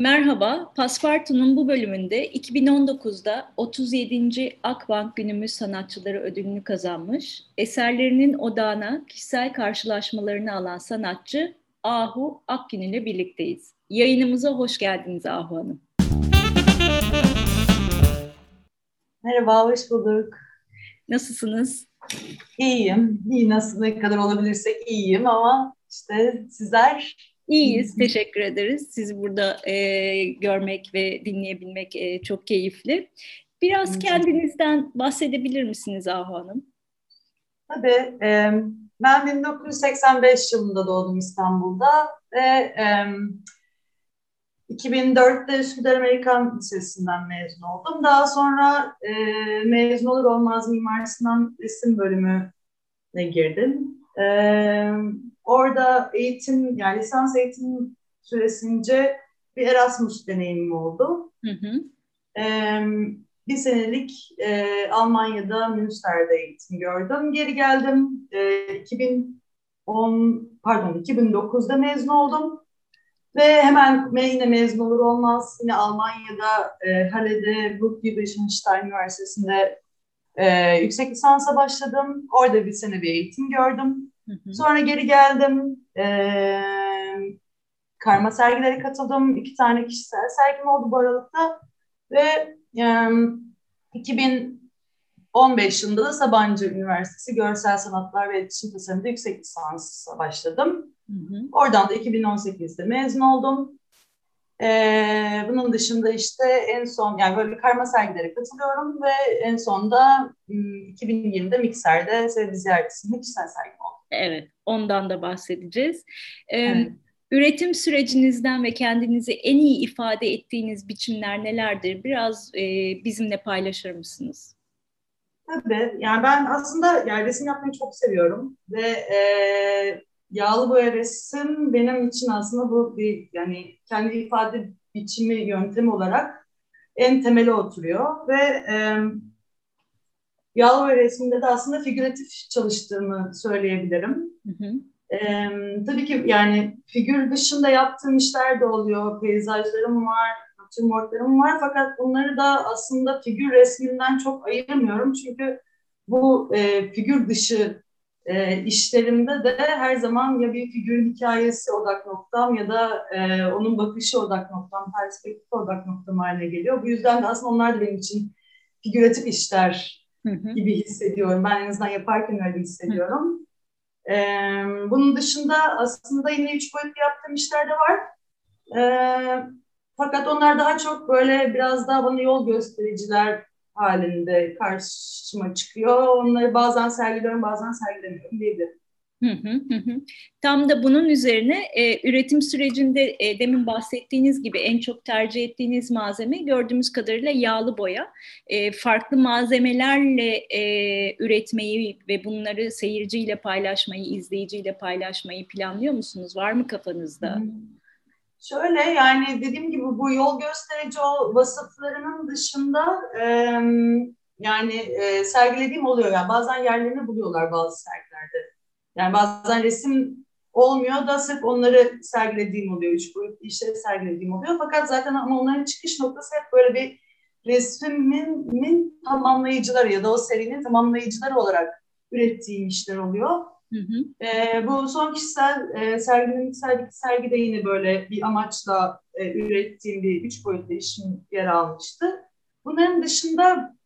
Merhaba, Paspartu'nun bu bölümünde 2019'da 37. Akbank Günümüz Sanatçıları ödülünü kazanmış, eserlerinin odağına kişisel karşılaşmalarını alan sanatçı Ahu Akgün ile birlikteyiz. Yayınımıza hoş geldiniz Ahu Hanım. Merhaba, hoş bulduk. Nasılsınız? İyiyim. İyi nasıl ne kadar olabilirsek iyiyim ama işte sizler İyiyiz, teşekkür ederiz. Sizi burada e, görmek ve dinleyebilmek e, çok keyifli. Biraz kendinizden bahsedebilir misiniz Ahu Hanım? Tabii. E, ben 1985 yılında doğdum İstanbul'da ve e, 2004'te Üsküdar Amerikan Lisesi'nden mezun oldum. Daha sonra e, mezun olur olmaz Mimar Sinan Resim bölümüne girdim. E, orada eğitim, yani lisans eğitim süresince bir Erasmus deneyimim oldu. Hı hı. E, bir senelik e, Almanya'da Münster'de eğitim gördüm. Geri geldim. E, 2010 pardon 2009'da mezun oldum. Ve hemen yine mezun olur olmaz yine Almanya'da e, Halle'de Ludwig-Wittgenstein Üniversitesi'nde e, yüksek lisansa başladım. Orada bir sene bir eğitim gördüm. Hı hı. Sonra geri geldim. E, karma sergilere katıldım. İki tane kişisel sergim oldu bu aralıkta. Ve e, 2015 yılında da Sabancı Üniversitesi Görsel Sanatlar ve İletişim Tasarım'da yüksek lisansa başladım. Hı hı. Oradan da 2018'de mezun oldum. Ee, bunun dışında işte en son yani böyle karma sergilere katılıyorum ve en son da 2020'de Mikser'de Sevdi Ziyareti'nin kişisel sergim oldu. Evet, ondan da bahsedeceğiz. Ee, evet. Üretim sürecinizden ve kendinizi en iyi ifade ettiğiniz biçimler nelerdir? Biraz e, bizimle paylaşır mısınız? Tabii. Yani ben aslında yani resim yapmayı çok seviyorum ve e, yağlı boya resim benim için aslında bu bir yani kendi ifade biçimi yöntemi olarak en temeli oturuyor ve e, yağlı boya resimde de aslında figüratif çalıştığımı söyleyebilirim. Hı hı. E, tabii ki yani figür dışında yaptığım işler de oluyor. Peyzajlarım var, natürmortlarım var fakat bunları da aslında figür resminden çok ayırmıyorum. Çünkü bu e, figür dışı e, işlerimde de her zaman ya bir figürün hikayesi odak noktam ya da e, onun bakışı odak noktam, perspektif odak noktam haline geliyor. Bu yüzden de aslında onlar da benim için figüratif işler gibi hissediyorum. Ben en azından yaparken öyle hissediyorum. E, bunun dışında aslında yine üç boyutlu yaptığım işler de var. E, fakat onlar daha çok böyle biraz daha bana yol göstericiler halinde karşıma çıkıyor. Onları bazen sergiliyorum, bazen sergilemiyorum diyebilirim. Hı hı hı. Tam da bunun üzerine e, üretim sürecinde e, demin bahsettiğiniz gibi en çok tercih ettiğiniz malzeme gördüğümüz kadarıyla yağlı boya. E, farklı malzemelerle e, üretmeyi ve bunları seyirciyle paylaşmayı, izleyiciyle paylaşmayı planlıyor musunuz? Var mı kafanızda? Hı. Şöyle yani dediğim gibi bu yol gösterici o vasıflarının dışında e, yani e, sergilediğim oluyor. Yani bazen yerlerini buluyorlar bazı sergilerde. Yani bazen resim olmuyor da sırf onları sergilediğim oluyor. Üç boyutlu işleri sergilediğim oluyor. Fakat zaten ama onların çıkış noktası hep böyle bir resmimin tamamlayıcıları ya da o serinin tamamlayıcıları olarak ürettiğim işler oluyor. Hı hı. E, bu son kişisel e, serginin sergi, sergide yine böyle bir amaçla e, ürettiğim bir üç boyutlu işim yer almıştı. Bunların dışında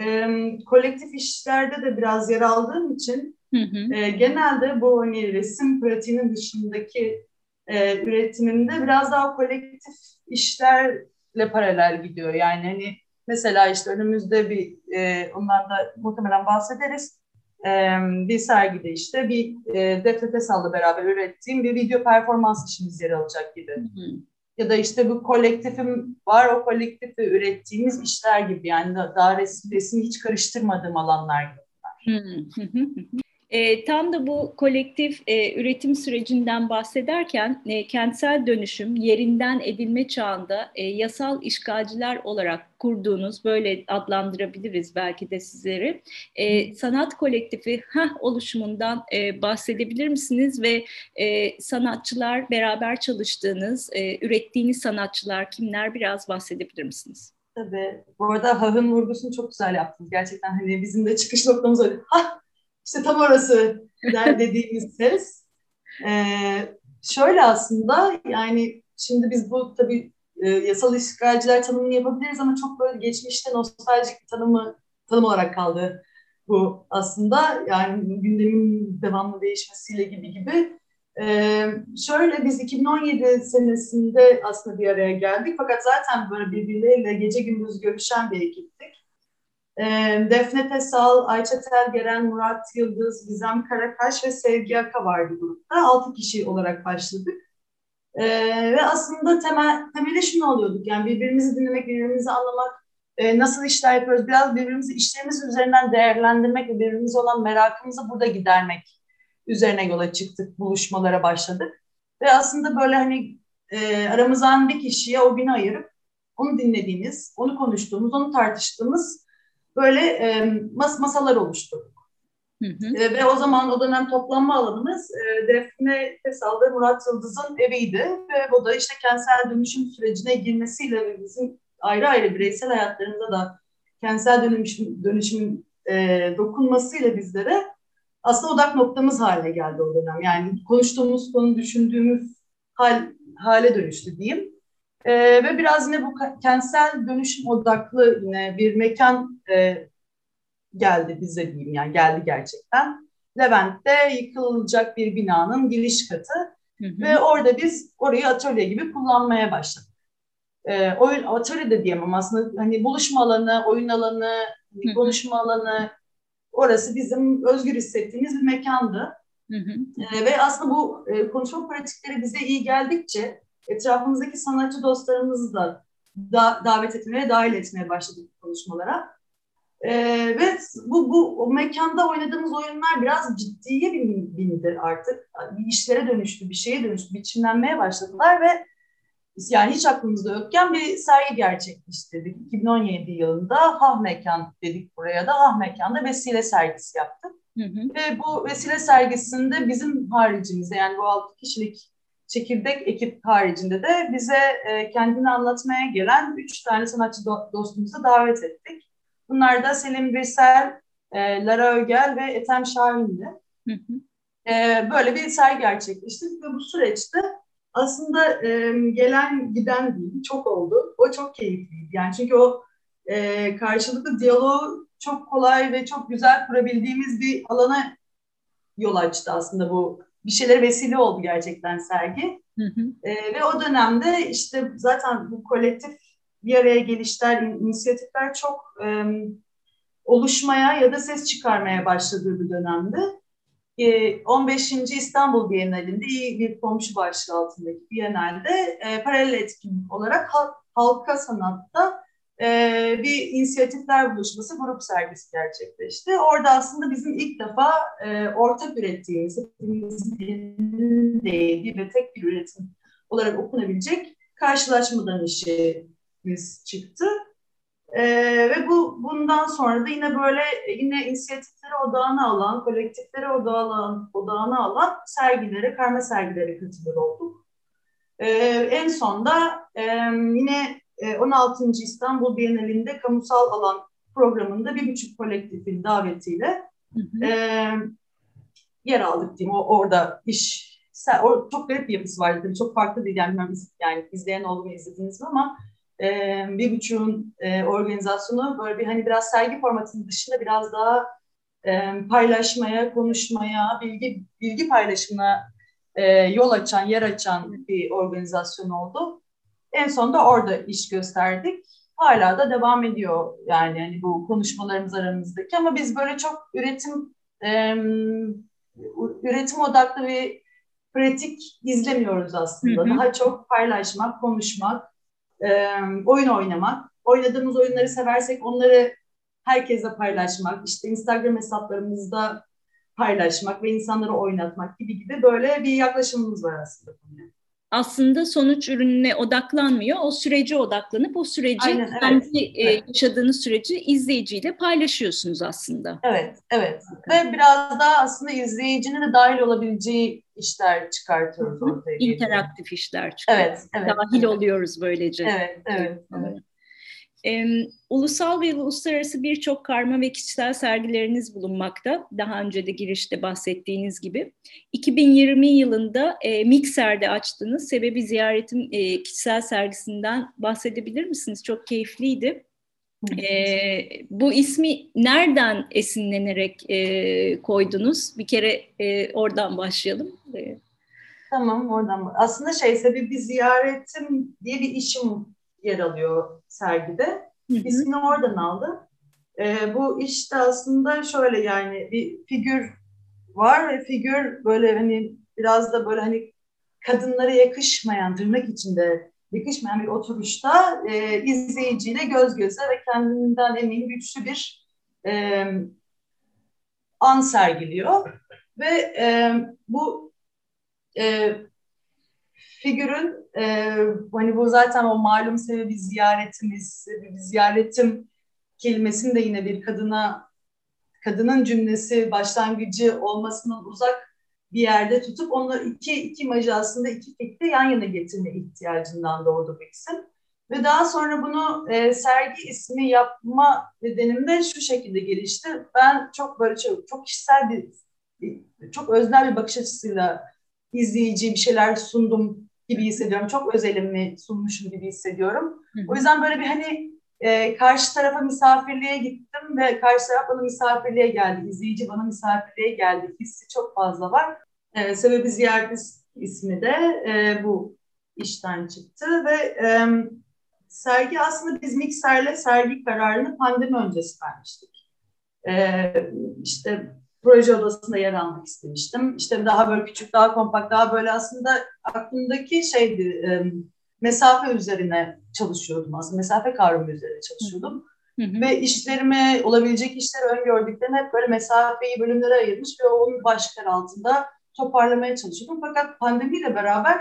e, kolektif işlerde de biraz yer aldığım için hı hı. E, genelde bu hani resim pratiğinin dışındaki e, üretimimde biraz daha kolektif işlerle paralel gidiyor. Yani hani mesela işte önümüzde bir e, ondan da muhtemelen bahsederiz bir sergide işte bir e, Defne Tesal'la beraber ürettiğim bir video performans işimiz yer alacak gibi. Hı hı. Ya da işte bu kolektifim var, o kolektifi ürettiğimiz işler gibi yani daha resim, resmi hiç karıştırmadığım alanlar gibi. E, tam da bu kolektif e, üretim sürecinden bahsederken e, kentsel dönüşüm yerinden edilme çağında e, yasal işgalciler olarak kurduğunuz böyle adlandırabiliriz belki de sizleri e, sanat kolektifi hah oluşumundan e, bahsedebilir misiniz ve e, sanatçılar beraber çalıştığınız e, ürettiğiniz sanatçılar kimler biraz bahsedebilir misiniz? Tabii. Bu arada hahın vurgusunu çok güzel yaptınız. Gerçekten hani bizim de çıkış noktamız öyle. Hah işte tam orası der dediğimiz ses. Ee, şöyle aslında yani şimdi biz bu tabii e, yasal işgalciler tanımını yapabiliriz ama çok böyle geçmişte nostaljik bir tanımı tanım olarak kaldı bu aslında. Yani gündemin devamlı değişmesiyle gibi gibi. Ee, şöyle biz 2017 senesinde aslında bir araya geldik fakat zaten böyle birbirleriyle gece gündüz görüşen bir ekiptik. Defne Tesal, Ayça Telgeren, Murat Yıldız, Gizem Karakaş ve Sevgi Aka vardı grupta. Altı kişi olarak başladık. Ve aslında temel, temelde şunu alıyorduk. Yani birbirimizi dinlemek, birbirimizi anlamak, nasıl işler yapıyoruz, biraz birbirimizi işlerimiz üzerinden değerlendirmek ve birbirimize olan merakımızı burada gidermek üzerine yola çıktık, buluşmalara başladık. Ve aslında böyle hani aramızdan bir kişiye o günü ayırıp onu dinlediğimiz, onu konuştuğumuz, onu tartıştığımız böyle e, mas masalar oluşturduk. Hı hı. E, ve o zaman o dönem toplanma alanımız e, Defne Tesal ve Murat Yıldız'ın eviydi. Ve bu da işte kentsel dönüşüm sürecine girmesiyle ve bizim ayrı ayrı bireysel hayatlarında da kentsel dönüşüm, dönüşümün e, dokunmasıyla bizlere aslında odak noktamız haline geldi o dönem. Yani konuştuğumuz konu, düşündüğümüz hal, hale dönüştü diyeyim. E, ve biraz yine bu kentsel dönüşüm odaklı yine bir mekan e, geldi bize diyeyim yani geldi gerçekten. Levent'te yıkılacak bir binanın giriş katı hı hı. ve orada biz orayı atölye gibi kullanmaya başladık. E, oyun atölye de diyemem aslında hani buluşma alanı, oyun alanı, hı. konuşma alanı orası bizim özgür hissettiğimiz bir mekandı. Hı hı. E, ve aslında bu e, konuşma pratikleri bize iyi geldikçe etrafımızdaki sanatçı dostlarımızı da, da davet etmeye, dahil etmeye başladık konuşmalara. Ee, ve bu, bu o mekanda oynadığımız oyunlar biraz ciddiye bindi artık. Bir işlere dönüştü, bir şeye dönüştü, biçimlenmeye başladılar ve yani hiç aklımızda yokken bir sergi gerçekleştirdik. 2017 yılında Hah Mekan dedik buraya da. Hah Mekan'da vesile sergisi yaptık. Hı hı. Ve bu vesile sergisinde bizim haricimizde yani bu altı kişilik çekirdek ekip haricinde de bize e, kendini anlatmaya gelen üç tane sanatçı do- dostumuzu davet ettik. Bunlar da Selim Birsel, e, Lara Ögel ve Ethem Şahin'di. E, böyle bir sergi gerçekleştirdik ve bu süreçte aslında e, gelen giden değil, çok oldu. O çok keyifliydi. Yani çünkü o e, karşılıklı diyaloğu çok kolay ve çok güzel kurabildiğimiz bir alana yol açtı aslında bu. Bir şeylere vesile oldu gerçekten sergi. Hı hı. E, ve o dönemde işte zaten bu kolektif bir araya gelişler, inisiyatifler çok e, oluşmaya ya da ses çıkarmaya başladığı bir dönemde. E, 15. İstanbul Bienalinde iyi bir komşu başlığı altındaki Bienalde e, paralel etkinlik olarak halk, halka sanatta e, bir inisiyatifler buluşması grup sergisi gerçekleşti. Orada aslında bizim ilk defa e, ortak ürettiğimiz, hepimizin değdiği ve tek bir üretim olarak okunabilecek karşılaşmadan işi biz çıktı. E, ve bu bundan sonra da yine böyle yine inisiyatifleri odağına alan, kolektifleri odağına, odağına alan sergilere, karma sergilere katılır olduk. E, en sonda e, yine 16. İstanbul Bienalinde kamusal alan programında bir buçuk kolektifin davetiyle hı hı. E, yer aldık diyeyim. O, orada iş o çok garip bir yapısı vardı tabii çok farklı değil yani, yani izleyen oldu mu izlediniz mi ama e, bir buçuğun e, organizasyonu böyle bir hani biraz sergi formatının dışında biraz daha e, paylaşmaya, konuşmaya, bilgi bilgi paylaşımına e, yol açan, yer açan bir organizasyon oldu. En sonunda orada iş gösterdik. Hala da devam ediyor yani hani bu konuşmalarımız aramızdaki ama biz böyle çok üretim e, üretim odaklı bir pratik izlemiyoruz aslında. Hı hı. Daha çok paylaşmak, konuşmak, e, oyun oynamak. Oynadığımız oyunları seversek onları herkesle paylaşmak. İşte Instagram hesaplarımızda paylaşmak ve insanları oynatmak gibi gibi böyle bir yaklaşımımız var aslında. Aslında sonuç ürününe odaklanmıyor, o sürece odaklanıp o süreci Aynen, kendi evet, e, evet. yaşadığınız süreci izleyiciyle paylaşıyorsunuz aslında. Evet, evet. Ve biraz daha aslında izleyicinin de dahil olabileceği işler çıkartıyoruz ortaya. İnteraktif işler çıkartıyoruz. Evet, evet. Dahil evet. oluyoruz böylece. Evet, evet. evet. E, ulusal ve uluslararası birçok karma ve kişisel sergileriniz bulunmakta. Daha önce de girişte bahsettiğiniz gibi. 2020 yılında e, Mikser'de açtığınız Sebebi Ziyaretim e, kişisel sergisinden bahsedebilir misiniz? Çok keyifliydi. E, bu ismi nereden esinlenerek e, koydunuz? Bir kere e, oradan başlayalım. E, tamam oradan. Aslında şey sebebi ziyaretim diye bir işim yer alıyor sergide. İsmini oradan aldı. E, bu işte aslında şöyle yani bir figür var ve figür böyle hani biraz da böyle hani kadınlara yakışmayan, tırnak içinde yakışmayan bir oturuşta e, izleyiciyle göz göze ve kendinden emin güçlü bir e, an sergiliyor. Ve e, bu e, figürün e, hani bu zaten o malum sebebi ziyaretimiz, sebebi ziyaretim kelimesini de yine bir kadına kadının cümlesi başlangıcı olmasından uzak bir yerde tutup onu iki, iki imajı aslında iki fikri yan yana getirme ihtiyacından doğdu bu isim. Ve daha sonra bunu e, sergi ismi yapma nedenim de şu şekilde gelişti. Ben çok böyle çok, çok kişisel bir, bir, çok öznel bir bakış açısıyla izleyici bir şeyler sundum gibi hissediyorum. Çok özelimi sunmuşum gibi hissediyorum. Hı hı. O yüzden böyle bir hani e, karşı tarafa misafirliğe gittim ve karşı taraf bana misafirliğe geldi. İzleyici bana misafirliğe geldi. Hissi çok fazla var. E, sebebi ziyaret ismi de e, bu işten çıktı ve e, sergi aslında biz Mikser'le sergi kararını pandemi öncesi vermiştik. E, işte proje odasında yer almak istemiştim. İşte daha böyle küçük, daha kompakt, daha böyle aslında aklımdaki şeydi e, mesafe üzerine çalışıyordum aslında. Mesafe kavramı üzerine çalışıyordum. Hı hı. Ve işlerime olabilecek işleri öngördüklerini hep böyle mesafeyi bölümlere ayırmış ve onun başlıklar altında toparlamaya çalışıyordum. Fakat pandemiyle beraber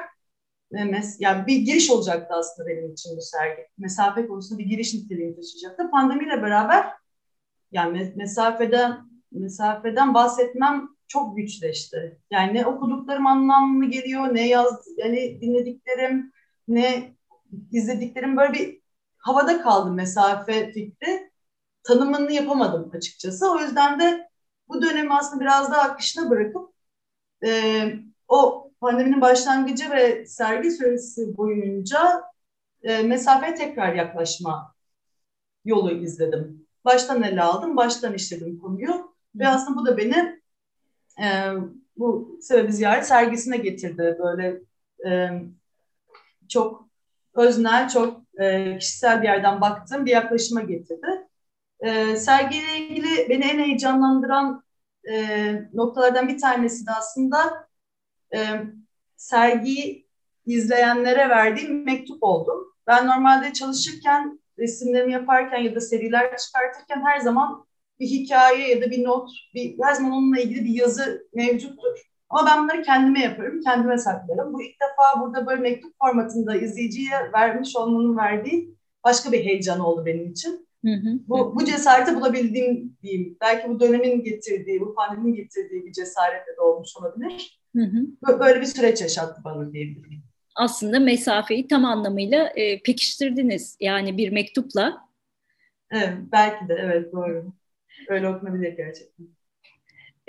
yani bir giriş olacaktı aslında benim için bu sergi. Mesafe konusunda bir giriş niteliğini taşıyacaktı. Pandemiyle beraber yani mesafeden mesafeden bahsetmem çok güçleşti. Yani ne okuduklarım anlamlı geliyor, ne yaz, yani dinlediklerim, ne izlediklerim böyle bir havada kaldı mesafe fikri. Tanımını yapamadım açıkçası. O yüzden de bu dönemi aslında biraz daha akışına bırakıp e, o pandeminin başlangıcı ve sergi süresi boyunca e, mesafeye tekrar yaklaşma yolu izledim. Baştan ele aldım, baştan işledim konuyu. Ve aslında bu da beni e, bu sebebi ziyaret sergisine getirdi. Böyle e, çok öznel, çok e, kişisel bir yerden baktığım bir yaklaşıma getirdi. E, sergiyle ilgili beni en heyecanlandıran e, noktalardan bir tanesi de aslında e, sergiyi izleyenlere verdiğim mektup oldu. Ben normalde çalışırken, resimlerimi yaparken ya da seriler çıkartırken her zaman bir hikaye ya da bir not, bir, her zaman onunla ilgili bir yazı mevcuttur. Ama ben bunları kendime yaparım, kendime saklarım. Bu ilk defa burada böyle mektup formatında izleyiciye vermiş olmanın verdiği başka bir heyecan oldu benim için. Hı hı. Bu, bu cesareti bulabildiğim diyeyim. Belki bu dönemin getirdiği, bu pandeminin getirdiği bir cesaretle de olmuş olabilir. Hı hı. Böyle bir süreç yaşattı bana diyebilirim. Aslında mesafeyi tam anlamıyla e, pekiştirdiniz. Yani bir mektupla. Evet, belki de evet doğru. Öyle okunabilir gerçekten.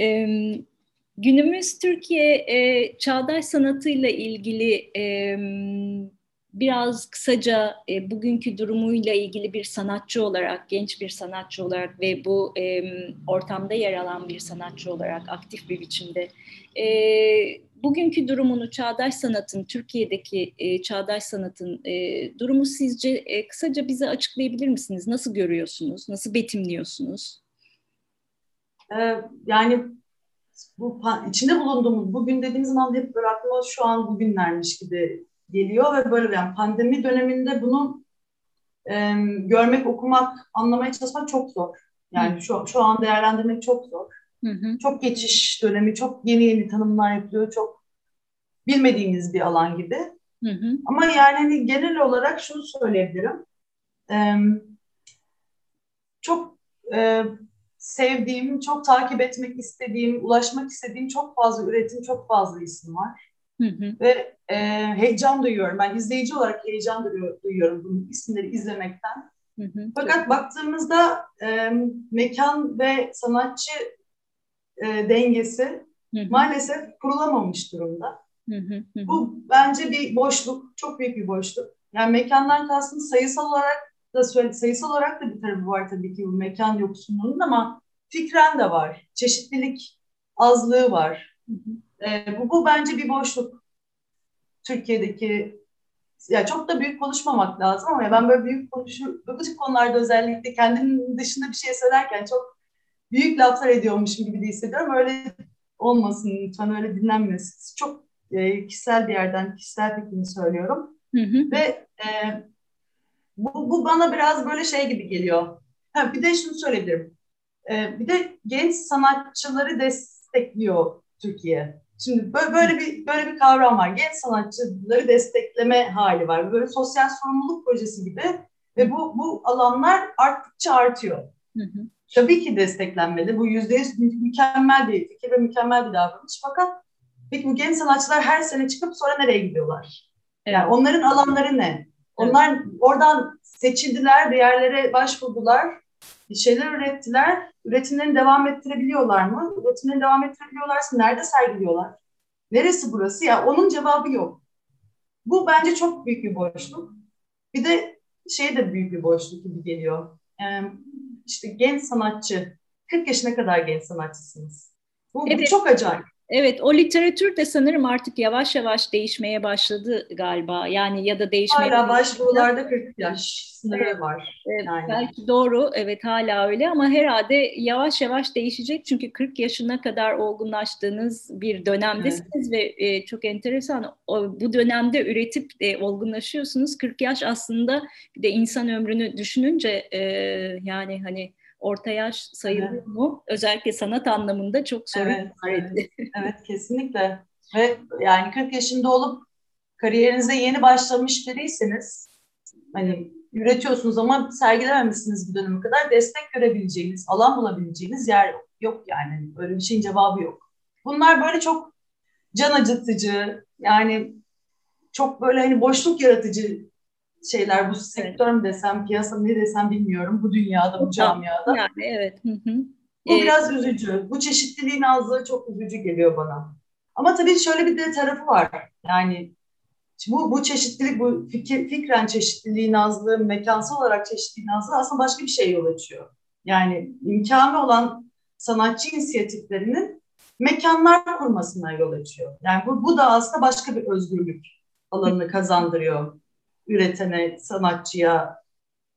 Ee, günümüz Türkiye e, çağdaş sanatıyla ilgili e, biraz kısaca e, bugünkü durumuyla ilgili bir sanatçı olarak, genç bir sanatçı olarak ve bu e, ortamda yer alan bir sanatçı olarak aktif bir biçimde e, bugünkü durumunu çağdaş sanatın, Türkiye'deki e, çağdaş sanatın e, durumu sizce e, kısaca bize açıklayabilir misiniz? Nasıl görüyorsunuz? Nasıl betimliyorsunuz? Ee, yani bu içinde bulunduğumuz bugün dediğimiz zaman hep böyle aklıma şu an bugünlermiş gibi geliyor ve böyle yani pandemi döneminde bunu e, görmek, okumak, anlamaya çalışmak çok zor. Yani şu, şu an değerlendirmek çok zor. Hı hı. Çok geçiş dönemi, çok yeni yeni tanımlar yapılıyor, çok bilmediğimiz bir alan gibi. Hı hı. Ama yani hani genel olarak şunu söyleyebilirim. Ee, çok e, sevdiğim, çok takip etmek istediğim, ulaşmak istediğim çok fazla üretim, çok fazla isim var. Hı hı. Ve e, heyecan duyuyorum. Ben izleyici olarak heyecan duyuyorum bu isimleri izlemekten. Hı hı. Fakat baktığımızda e, mekan ve sanatçı e, dengesi hı hı. maalesef kurulamamış durumda. Hı hı hı. Bu bence bir boşluk, çok büyük bir boşluk. Yani mekandan kastım sayısal olarak da sayısal olarak da bir tarafı var tabii ki bu mekan yoksunluğunun ama fikren de var. Çeşitlilik azlığı var. E, bu, bu bence bir boşluk. Türkiye'deki ya çok da büyük konuşmamak lazım ama ben böyle büyük konuşu bu tip konularda özellikle kendimin dışında bir şey söylerken çok büyük laflar ediyormuşum gibi de hissediyorum. Öyle olmasın lütfen öyle dinlenmesin. Çok e, kişisel bir yerden kişisel fikrimi söylüyorum. Hı hı. Ve e, bu, bu bana biraz böyle şey gibi geliyor. Ha, bir de şunu söyleyebilirim. E, bir de genç sanatçıları destekliyor Türkiye. Şimdi böyle, böyle bir böyle bir kavram var. Genç sanatçıları destekleme hali var. Böyle sosyal sorumluluk projesi gibi ve bu bu alanlar arttıkça artıyor. Hı hı. Tabii ki desteklenmeli. Bu yüzde yüz mükemmel bir fikir ve mükemmel bir davranış. Fakat peki bu genç sanatçılar her sene çıkıp sonra nereye gidiyorlar? Evet. Yani onların alanları ne? Onlar evet. oradan seçildiler, bir yerlere başvurdular, bir şeyler ürettiler. Üretimlerini devam ettirebiliyorlar mı? Üretimlerini devam ettirebiliyorlarsa nerede sergiliyorlar? Neresi burası? Ya onun cevabı yok. Bu bence çok büyük bir boşluk. Bir de şey de büyük bir boşluk gibi geliyor. Yani işte genç sanatçı, 40 yaşına kadar genç sanatçısınız. Bu, evet. bu çok acayip. Evet, o literatür de sanırım artık yavaş yavaş değişmeye başladı galiba. Yani ya da değişmeye... Hala başvurularda 40 yaş sınırı var. Evet, yani. Belki doğru, evet hala öyle ama herhalde yavaş yavaş değişecek. Çünkü 40 yaşına kadar olgunlaştığınız bir dönemdesiniz evet. ve e, çok enteresan. O, bu dönemde üretip e, olgunlaşıyorsunuz. 40 yaş aslında bir de insan ömrünü düşününce e, yani hani orta yaş sayılıyor evet. mu? Özellikle sanat anlamında çok sorun evet, evet, evet, kesinlikle. Ve yani 40 yaşında olup kariyerinize yeni başlamış biriyseniz hani üretiyorsunuz ama sergilememişsiniz bu döneme kadar destek görebileceğiniz, alan bulabileceğiniz yer yok. Yok yani öyle bir şeyin cevabı yok. Bunlar böyle çok can acıtıcı yani çok böyle hani boşluk yaratıcı şeyler bu sektör mü desem, piyasa ne desem bilmiyorum bu dünyada, bu camiada. Yani evet. Hı hı. Bu evet. biraz üzücü. Bu çeşitliliğin azlığı çok üzücü geliyor bana. Ama tabii şöyle bir de tarafı var. Yani bu, bu çeşitlilik, bu fikir, fikren çeşitliliğin azlığı, mekansal olarak çeşitliliğin azlığı aslında başka bir şey yol açıyor. Yani imkanı olan sanatçı inisiyatiflerinin mekanlar kurmasına yol açıyor. Yani bu, bu da aslında başka bir özgürlük alanını kazandırıyor üretene, sanatçıya,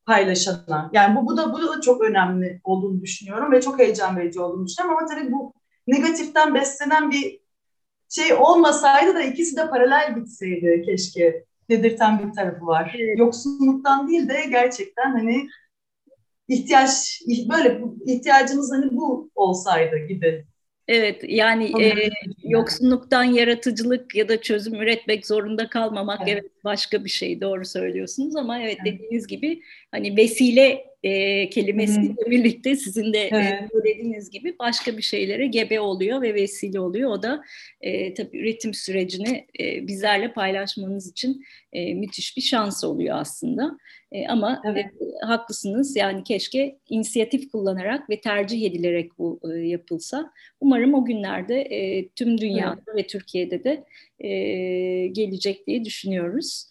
paylaşana. Yani bu, bu da bu da çok önemli olduğunu düşünüyorum ve çok heyecan verici olduğunu düşünüyorum ama tabii bu negatiften beslenen bir şey olmasaydı da ikisi de paralel gitseydi keşke dedirten bir tarafı var. Evet. Yoksunluktan değil de gerçekten hani ihtiyaç böyle ihtiyacımız hani bu olsaydı gibi Evet yani e, yoksunluktan yaratıcılık ya da çözüm üretmek zorunda kalmamak evet. evet başka bir şey doğru söylüyorsunuz ama evet, evet. dediğiniz gibi hani vesile e, kelimesiyle hmm. birlikte sizin de evet. söylediğiniz gibi başka bir şeylere gebe oluyor ve vesile oluyor. O da e, tabii üretim sürecini e, bizlerle paylaşmanız için e, müthiş bir şans oluyor aslında. E, ama evet. e, haklısınız yani keşke inisiyatif kullanarak ve tercih edilerek bu e, yapılsa. Umarım o günlerde e, tüm dünyada evet. ve Türkiye'de de e, gelecek diye düşünüyoruz.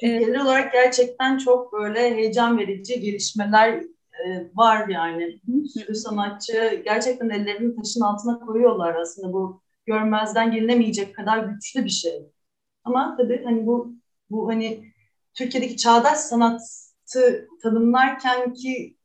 Çünkü genel olarak gerçekten çok böyle heyecan verici gelişmeler e, var yani. Bir sürü sanatçı gerçekten ellerini taşın altına koyuyorlar aslında bu görmezden gelinemeyecek kadar güçlü bir şey. Ama tabii hani bu bu hani Türkiye'deki çağdaş sanatı tanımlarken ki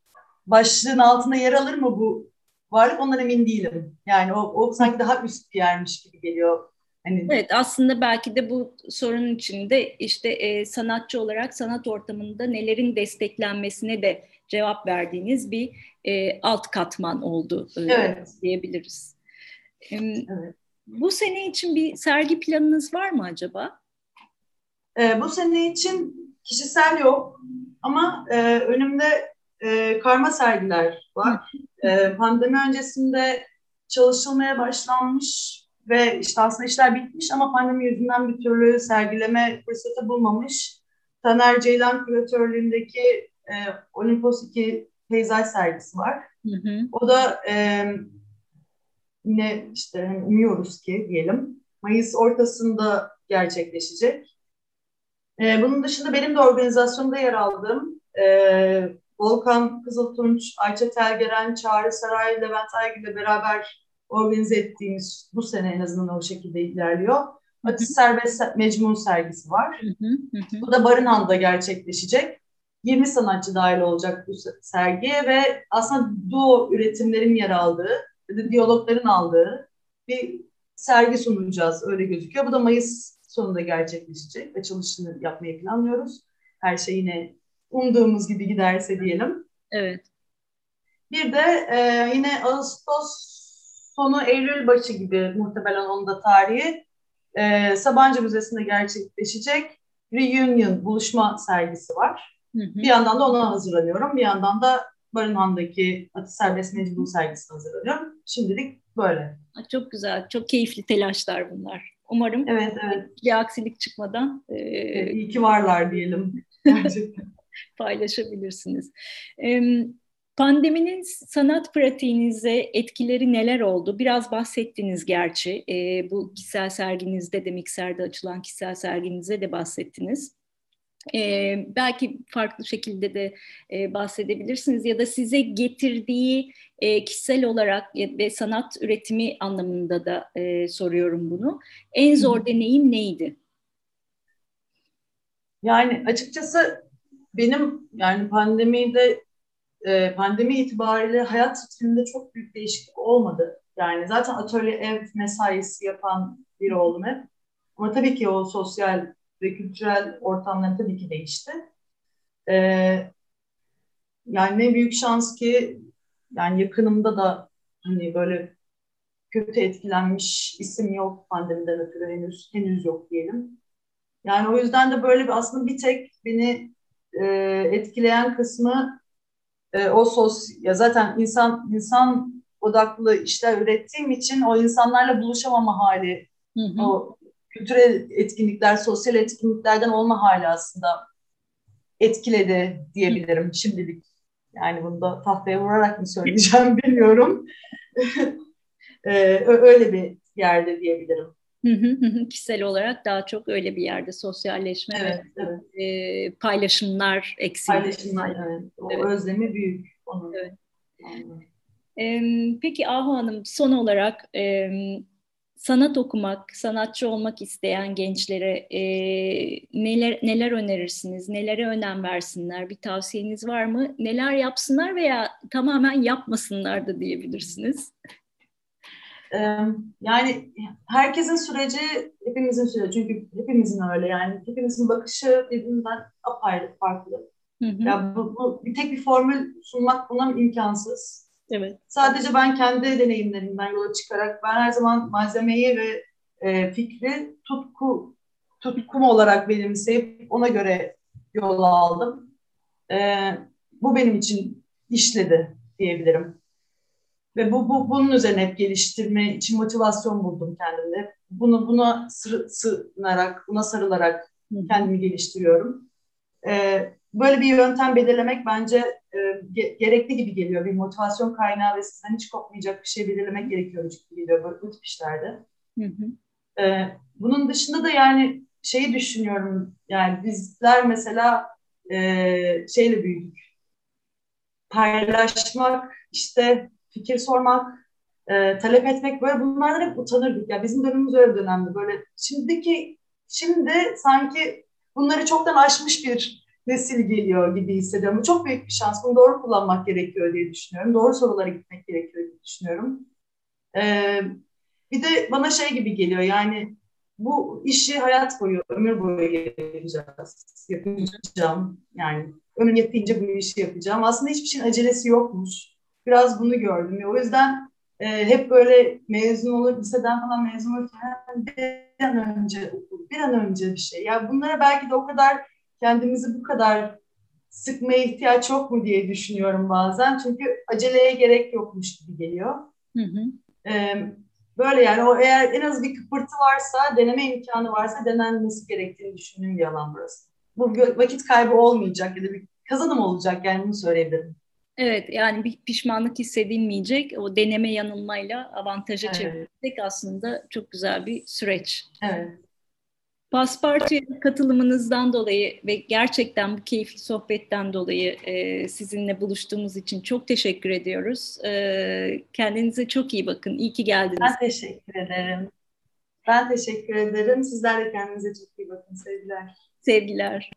başlığın altına yer alır mı bu varlık ondan emin değilim. Yani o, o sanki daha üst bir yermiş gibi geliyor Hani... Evet aslında belki de bu sorunun içinde işte e, sanatçı olarak sanat ortamında nelerin desteklenmesine de cevap verdiğiniz bir e, alt katman oldu e, evet. diyebiliriz. E, evet. Bu sene için bir sergi planınız var mı acaba? E, bu sene için kişisel yok ama e, önümde e, karma sergiler var. E, pandemi öncesinde çalışılmaya başlanmış ve işte aslında işler bitmiş ama pandemi yüzünden bir türlü sergileme fırsatı bulmamış. Taner Ceylan küratörlüğündeki e, Olimpos 2 peyzaj sergisi var. Hı hı. O da e, yine işte hani umuyoruz ki diyelim Mayıs ortasında gerçekleşecek. E, bunun dışında benim de organizasyonda yer aldığım e, Volkan Kızıltunç, Ayça Telgeren, Çağrı Saray, Levent Aygül ile beraber organize ettiğimiz bu sene en azından o şekilde ilerliyor. Atis Serbest Mecmun sergisi var. Bu da Barınan'da gerçekleşecek. 20 sanatçı dahil olacak bu sergiye ve aslında duo üretimlerin yer aldığı, diyalogların aldığı bir sergi sunacağız öyle gözüküyor. Bu da Mayıs sonunda gerçekleşecek. Açılışını yapmayı planlıyoruz. Her şey yine umduğumuz gibi giderse diyelim. Evet. Bir de e, yine Ağustos sonu Eylül başı gibi muhtemelen onun da tarihi e, Sabancı Müzesi'nde gerçekleşecek Reunion buluşma sergisi var. Hı hı. Bir yandan da ona hazırlanıyorum. Bir yandan da Barınhan'daki Atı Serbest Mecbur sergisine hazırlanıyorum. Şimdilik böyle. Çok güzel, çok keyifli telaşlar bunlar. Umarım evet, evet. bir aksilik çıkmadan. E, İyi ki varlar diyelim. paylaşabilirsiniz. Pandeminin sanat pratiğinize etkileri neler oldu? Biraz bahsettiniz gerçi. bu kişisel serginizde de Mikser'de açılan kişisel serginize de bahsettiniz. Ee, belki farklı şekilde de e, bahsedebilirsiniz ya da size getirdiği e, kişisel olarak ve sanat üretimi anlamında da e, soruyorum bunu. En zor deneyim neydi? Yani açıkçası benim yani pandemide e, pandemi itibariyle hayat ritminde çok büyük değişiklik olmadı. Yani zaten atölye ev mesaisi yapan biri oldum hep. Ama tabii ki o sosyal ve kültürel ortamları tabii ki değişti. Ee, yani ne büyük şans ki yani yakınımda da hani böyle kötü etkilenmiş isim yok pandemiden ötürü henüz henüz yok diyelim. Yani o yüzden de böyle bir aslında bir tek beni e, etkileyen kısmı e, o sos ya zaten insan insan odaklı işler ürettiğim için o insanlarla buluşamama hali hı hı. o kültürel etkinlikler, sosyal etkinliklerden olma hali aslında etkiledi diyebilirim şimdilik. Yani bunu da tahtaya vurarak mı söyleyeceğim bilmiyorum. ee, öyle bir yerde diyebilirim. Kişisel olarak daha çok öyle bir yerde sosyalleşme evet, ve evet. E, paylaşımlar eksik. Paylaşımlar, evet. O evet. özlemi büyük. Onun. Evet. E, peki Ahu Hanım son olarak e, sanat okumak, sanatçı olmak isteyen gençlere e, neler neler önerirsiniz? Nelere önem versinler? Bir tavsiyeniz var mı? Neler yapsınlar veya tamamen yapmasınlar da diyebilirsiniz. Yani herkesin süreci hepimizin süreci çünkü hepimizin öyle yani hepimizin bakışı birbirinden apayrı farklı. Hı hı. Yani bu, bu bir tek bir formül sunmak buna imkansız. Evet. Sadece ben kendi deneyimlerimden yola çıkarak ben her zaman malzemeyi ve e, fikri tutku tutkum olarak benimseyip ona göre yol aldım. E, bu benim için işledi diyebilirim. Ve bu, bu bunun üzerine hep geliştirme için motivasyon buldum kendimde. Bunu buna sır, sığınarak, buna sarılarak kendimi geliştiriyorum. E, böyle bir yöntem belirlemek bence e, gerekli gibi geliyor. Bir motivasyon kaynağı ve sizden hiç kopmayacak bir şey belirlemek gerekiyor gibi geliyor böyle bu tip işlerde. Hı hı. E, bunun dışında da yani şeyi düşünüyorum. Yani bizler mesela e, şeyle büyüdük. Paylaşmak, işte fikir sormak, e, talep etmek böyle bunlardan hep utanırdık. Yani bizim dönemimiz öyle dönemdi. Böyle şimdiki şimdi sanki bunları çoktan aşmış bir nesil geliyor gibi hissediyorum. Bu çok büyük bir şans. Bunu doğru kullanmak gerekiyor diye düşünüyorum. Doğru sorulara gitmek gerekiyor diye düşünüyorum. Ee, bir de bana şey gibi geliyor yani bu işi hayat boyu, ömür boyu yapacağız. Yapacağım yani ömrüm yettiğince bu işi yapacağım. Aslında hiçbir şeyin acelesi yokmuş. Biraz bunu gördüm. O yüzden e, hep böyle mezun olur, liseden falan mezun olurken bir an önce okul, bir an önce bir şey. Ya bunlara belki de o kadar kendimizi bu kadar sıkmaya ihtiyaç yok mu diye düşünüyorum bazen. Çünkü aceleye gerek yokmuş gibi geliyor. Hı hı. Ee, böyle yani o eğer en az bir kıpırtı varsa, deneme imkanı varsa denenmesi gerektiğini düşündüğüm bir alan burası. Bu vakit kaybı olmayacak ya da bir kazanım olacak yani bunu söyleyebilirim. Evet yani bir pişmanlık hissedilmeyecek. O deneme yanılmayla avantaja evet. çevirmek aslında çok güzel bir süreç. Evet. Paspartu'ya katılımınızdan dolayı ve gerçekten bu keyifli sohbetten dolayı e, sizinle buluştuğumuz için çok teşekkür ediyoruz. E, kendinize çok iyi bakın. İyi ki geldiniz. Ben teşekkür ederim. Ben teşekkür ederim. Sizler de kendinize çok iyi bakın. Sevgiler. Sevgiler.